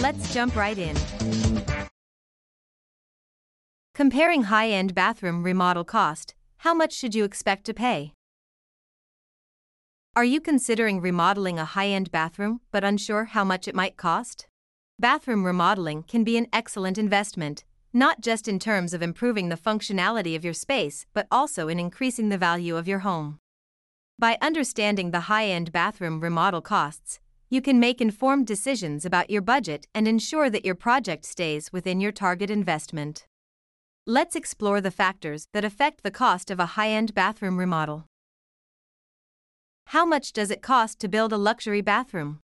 Let's jump right in. Comparing high end bathroom remodel cost, how much should you expect to pay? Are you considering remodeling a high end bathroom but unsure how much it might cost? Bathroom remodeling can be an excellent investment, not just in terms of improving the functionality of your space, but also in increasing the value of your home. By understanding the high end bathroom remodel costs, you can make informed decisions about your budget and ensure that your project stays within your target investment. Let's explore the factors that affect the cost of a high end bathroom remodel. How much does it cost to build a luxury bathroom?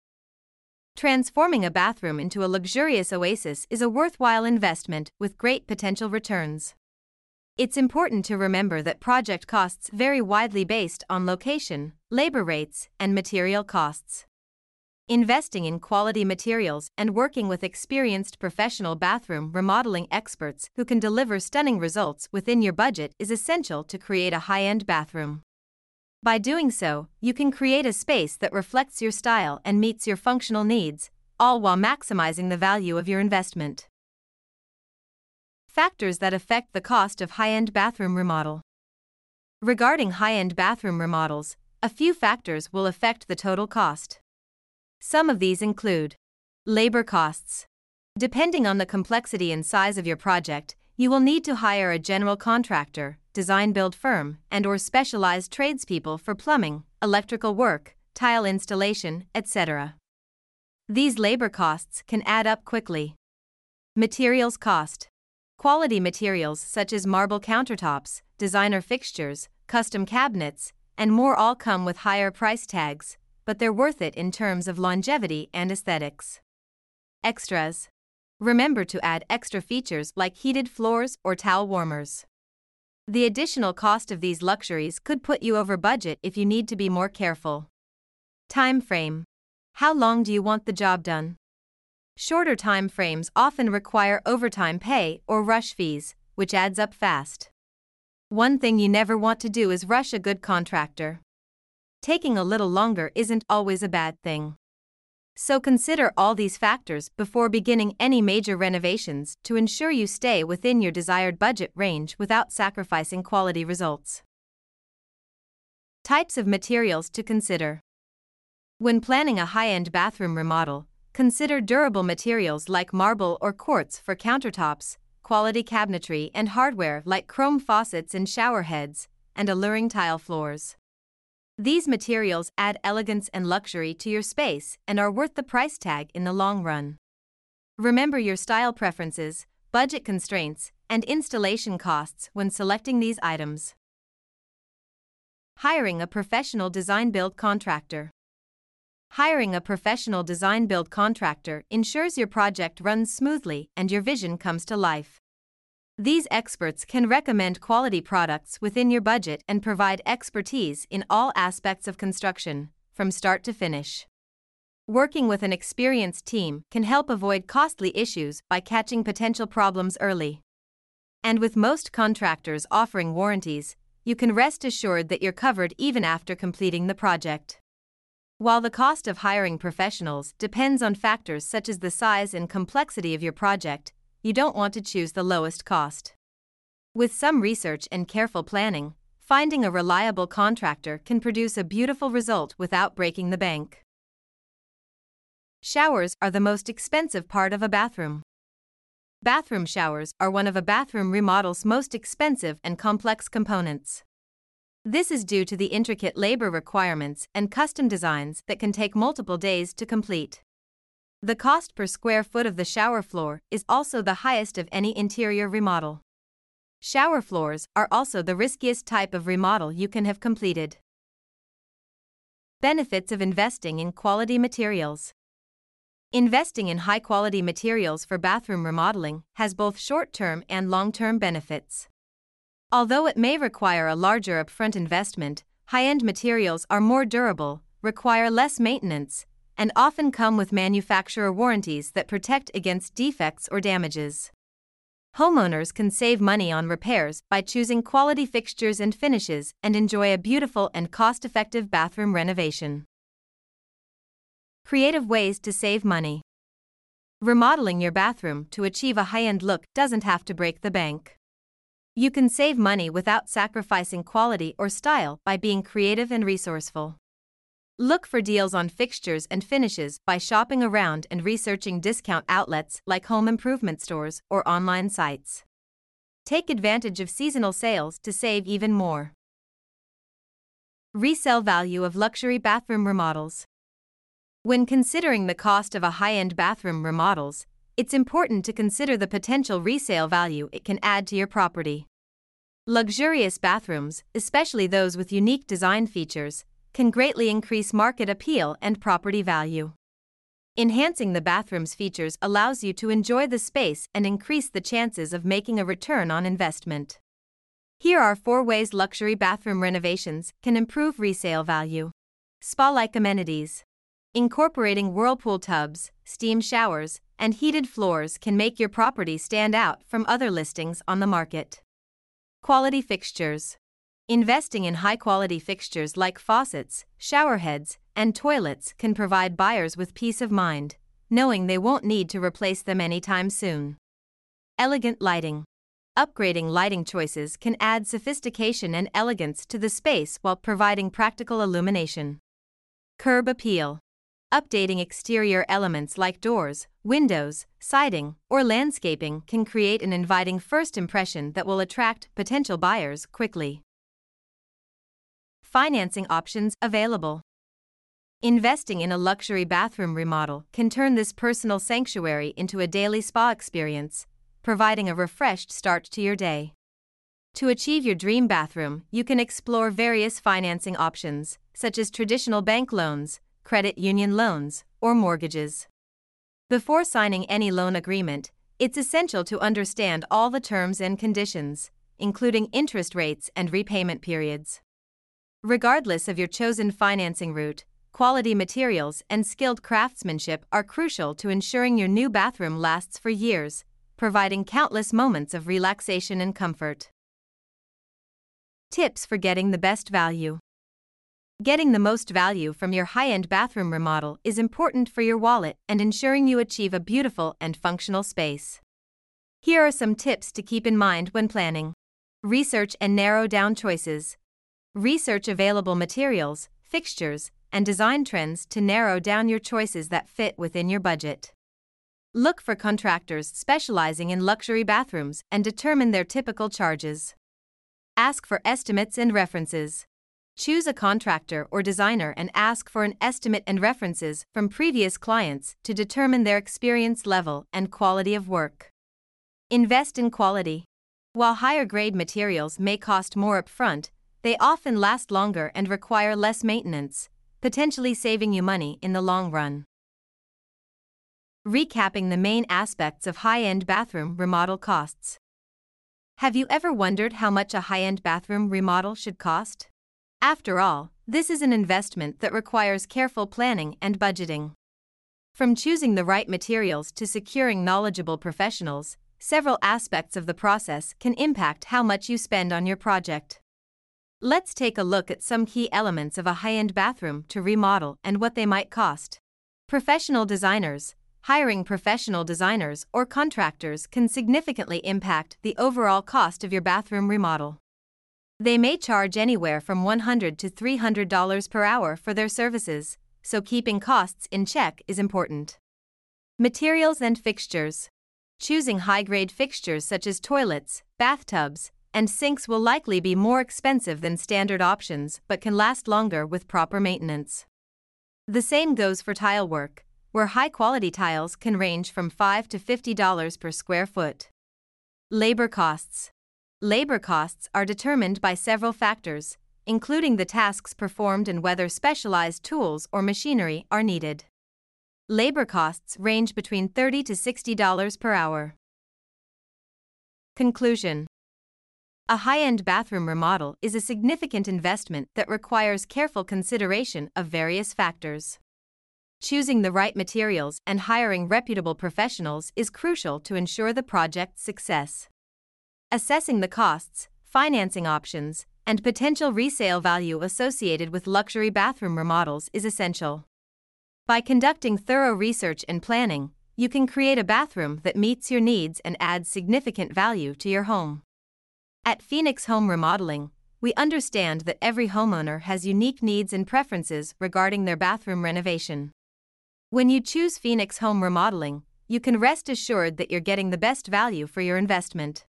Transforming a bathroom into a luxurious oasis is a worthwhile investment with great potential returns. It's important to remember that project costs vary widely based on location, labor rates, and material costs. Investing in quality materials and working with experienced professional bathroom remodeling experts who can deliver stunning results within your budget is essential to create a high end bathroom. By doing so, you can create a space that reflects your style and meets your functional needs, all while maximizing the value of your investment. Factors that affect the cost of high end bathroom remodel. Regarding high end bathroom remodels, a few factors will affect the total cost. Some of these include labor costs. Depending on the complexity and size of your project, you will need to hire a general contractor, design build firm, and or specialized tradespeople for plumbing, electrical work, tile installation, etc. These labor costs can add up quickly. Materials cost. Quality materials such as marble countertops, designer fixtures, custom cabinets, and more all come with higher price tags, but they're worth it in terms of longevity and aesthetics. Extras. Remember to add extra features like heated floors or towel warmers. The additional cost of these luxuries could put you over budget if you need to be more careful. Time frame. How long do you want the job done? Shorter time frames often require overtime pay or rush fees, which adds up fast. One thing you never want to do is rush a good contractor. Taking a little longer isn't always a bad thing. So consider all these factors before beginning any major renovations to ensure you stay within your desired budget range without sacrificing quality results. Types of materials to consider. When planning a high end bathroom remodel, consider durable materials like marble or quartz for countertops, quality cabinetry and hardware like chrome faucets and shower heads, and alluring tile floors. These materials add elegance and luxury to your space and are worth the price tag in the long run. Remember your style preferences, budget constraints, and installation costs when selecting these items. Hiring a professional design build contractor. Hiring a professional design build contractor ensures your project runs smoothly and your vision comes to life. These experts can recommend quality products within your budget and provide expertise in all aspects of construction, from start to finish. Working with an experienced team can help avoid costly issues by catching potential problems early. And with most contractors offering warranties, you can rest assured that you're covered even after completing the project. While the cost of hiring professionals depends on factors such as the size and complexity of your project, you don't want to choose the lowest cost. With some research and careful planning, finding a reliable contractor can produce a beautiful result without breaking the bank. Showers are the most expensive part of a bathroom. Bathroom showers are one of a bathroom remodel's most expensive and complex components. This is due to the intricate labor requirements and custom designs that can take multiple days to complete. The cost per square foot of the shower floor is also the highest of any interior remodel. Shower floors are also the riskiest type of remodel you can have completed. Benefits of investing in quality materials. Investing in high quality materials for bathroom remodeling has both short term and long term benefits. Although it may require a larger upfront investment, high end materials are more durable, require less maintenance, and often come with manufacturer warranties that protect against defects or damages. Homeowners can save money on repairs by choosing quality fixtures and finishes and enjoy a beautiful and cost effective bathroom renovation. Creative ways to save money. Remodeling your bathroom to achieve a high end look doesn't have to break the bank. You can save money without sacrificing quality or style by being creative and resourceful. Look for deals on fixtures and finishes by shopping around and researching discount outlets like home improvement stores or online sites. Take advantage of seasonal sales to save even more. Resale value of luxury bathroom remodels. When considering the cost of a high end bathroom remodels, it's important to consider the potential resale value it can add to your property. Luxurious bathrooms, especially those with unique design features, can greatly increase market appeal and property value. Enhancing the bathroom's features allows you to enjoy the space and increase the chances of making a return on investment. Here are four ways luxury bathroom renovations can improve resale value. Spa like amenities. Incorporating whirlpool tubs, steam showers, and heated floors can make your property stand out from other listings on the market. Quality fixtures. Investing in high quality fixtures like faucets, shower heads, and toilets can provide buyers with peace of mind, knowing they won't need to replace them anytime soon. Elegant lighting. Upgrading lighting choices can add sophistication and elegance to the space while providing practical illumination. Curb appeal. Updating exterior elements like doors, windows, siding, or landscaping can create an inviting first impression that will attract potential buyers quickly. Financing options available. Investing in a luxury bathroom remodel can turn this personal sanctuary into a daily spa experience, providing a refreshed start to your day. To achieve your dream bathroom, you can explore various financing options, such as traditional bank loans, credit union loans, or mortgages. Before signing any loan agreement, it's essential to understand all the terms and conditions, including interest rates and repayment periods. Regardless of your chosen financing route, quality materials and skilled craftsmanship are crucial to ensuring your new bathroom lasts for years, providing countless moments of relaxation and comfort. Tips for getting the best value. Getting the most value from your high end bathroom remodel is important for your wallet and ensuring you achieve a beautiful and functional space. Here are some tips to keep in mind when planning. Research and narrow down choices. Research available materials, fixtures, and design trends to narrow down your choices that fit within your budget. Look for contractors specializing in luxury bathrooms and determine their typical charges. Ask for estimates and references. Choose a contractor or designer and ask for an estimate and references from previous clients to determine their experience level and quality of work. Invest in quality. While higher grade materials may cost more upfront, they often last longer and require less maintenance, potentially saving you money in the long run. Recapping the main aspects of high end bathroom remodel costs. Have you ever wondered how much a high end bathroom remodel should cost? After all, this is an investment that requires careful planning and budgeting. From choosing the right materials to securing knowledgeable professionals, several aspects of the process can impact how much you spend on your project. Let's take a look at some key elements of a high end bathroom to remodel and what they might cost. Professional designers. Hiring professional designers or contractors can significantly impact the overall cost of your bathroom remodel. They may charge anywhere from $100 to $300 per hour for their services, so keeping costs in check is important. Materials and fixtures. Choosing high grade fixtures such as toilets, bathtubs, and sinks will likely be more expensive than standard options but can last longer with proper maintenance. The same goes for tile work, where high quality tiles can range from 5 to $50 per square foot. Labor costs. Labor costs are determined by several factors, including the tasks performed and whether specialized tools or machinery are needed. Labor costs range between 30 to $60 per hour. Conclusion A high end bathroom remodel is a significant investment that requires careful consideration of various factors. Choosing the right materials and hiring reputable professionals is crucial to ensure the project's success. Assessing the costs, financing options, and potential resale value associated with luxury bathroom remodels is essential. By conducting thorough research and planning, you can create a bathroom that meets your needs and adds significant value to your home. At Phoenix Home Remodeling, we understand that every homeowner has unique needs and preferences regarding their bathroom renovation. When you choose Phoenix Home Remodeling, you can rest assured that you're getting the best value for your investment.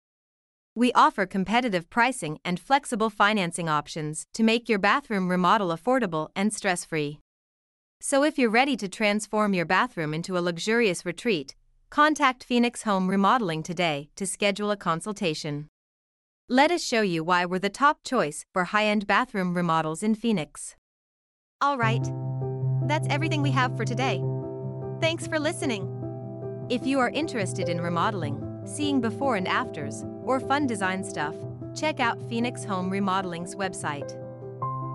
We offer competitive pricing and flexible financing options to make your bathroom remodel affordable and stress free. So if you're ready to transform your bathroom into a luxurious retreat, contact Phoenix Home Remodeling today to schedule a consultation. Let us show you why we're the top choice for high end bathroom remodels in Phoenix. All right. That's everything we have for today. Thanks for listening. If you are interested in remodeling, seeing before and afters, or fun design stuff, check out Phoenix Home Remodeling's website.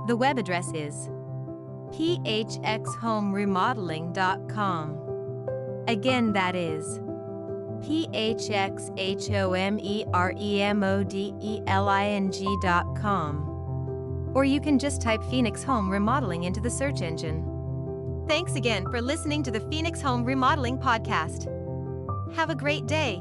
The web address is phxhomeremodeling.com. Again, that is phxhomeremodeling.com. Or you can just type Phoenix Home Remodeling into the search engine. Thanks again for listening to the Phoenix Home Remodeling Podcast. Have a great day.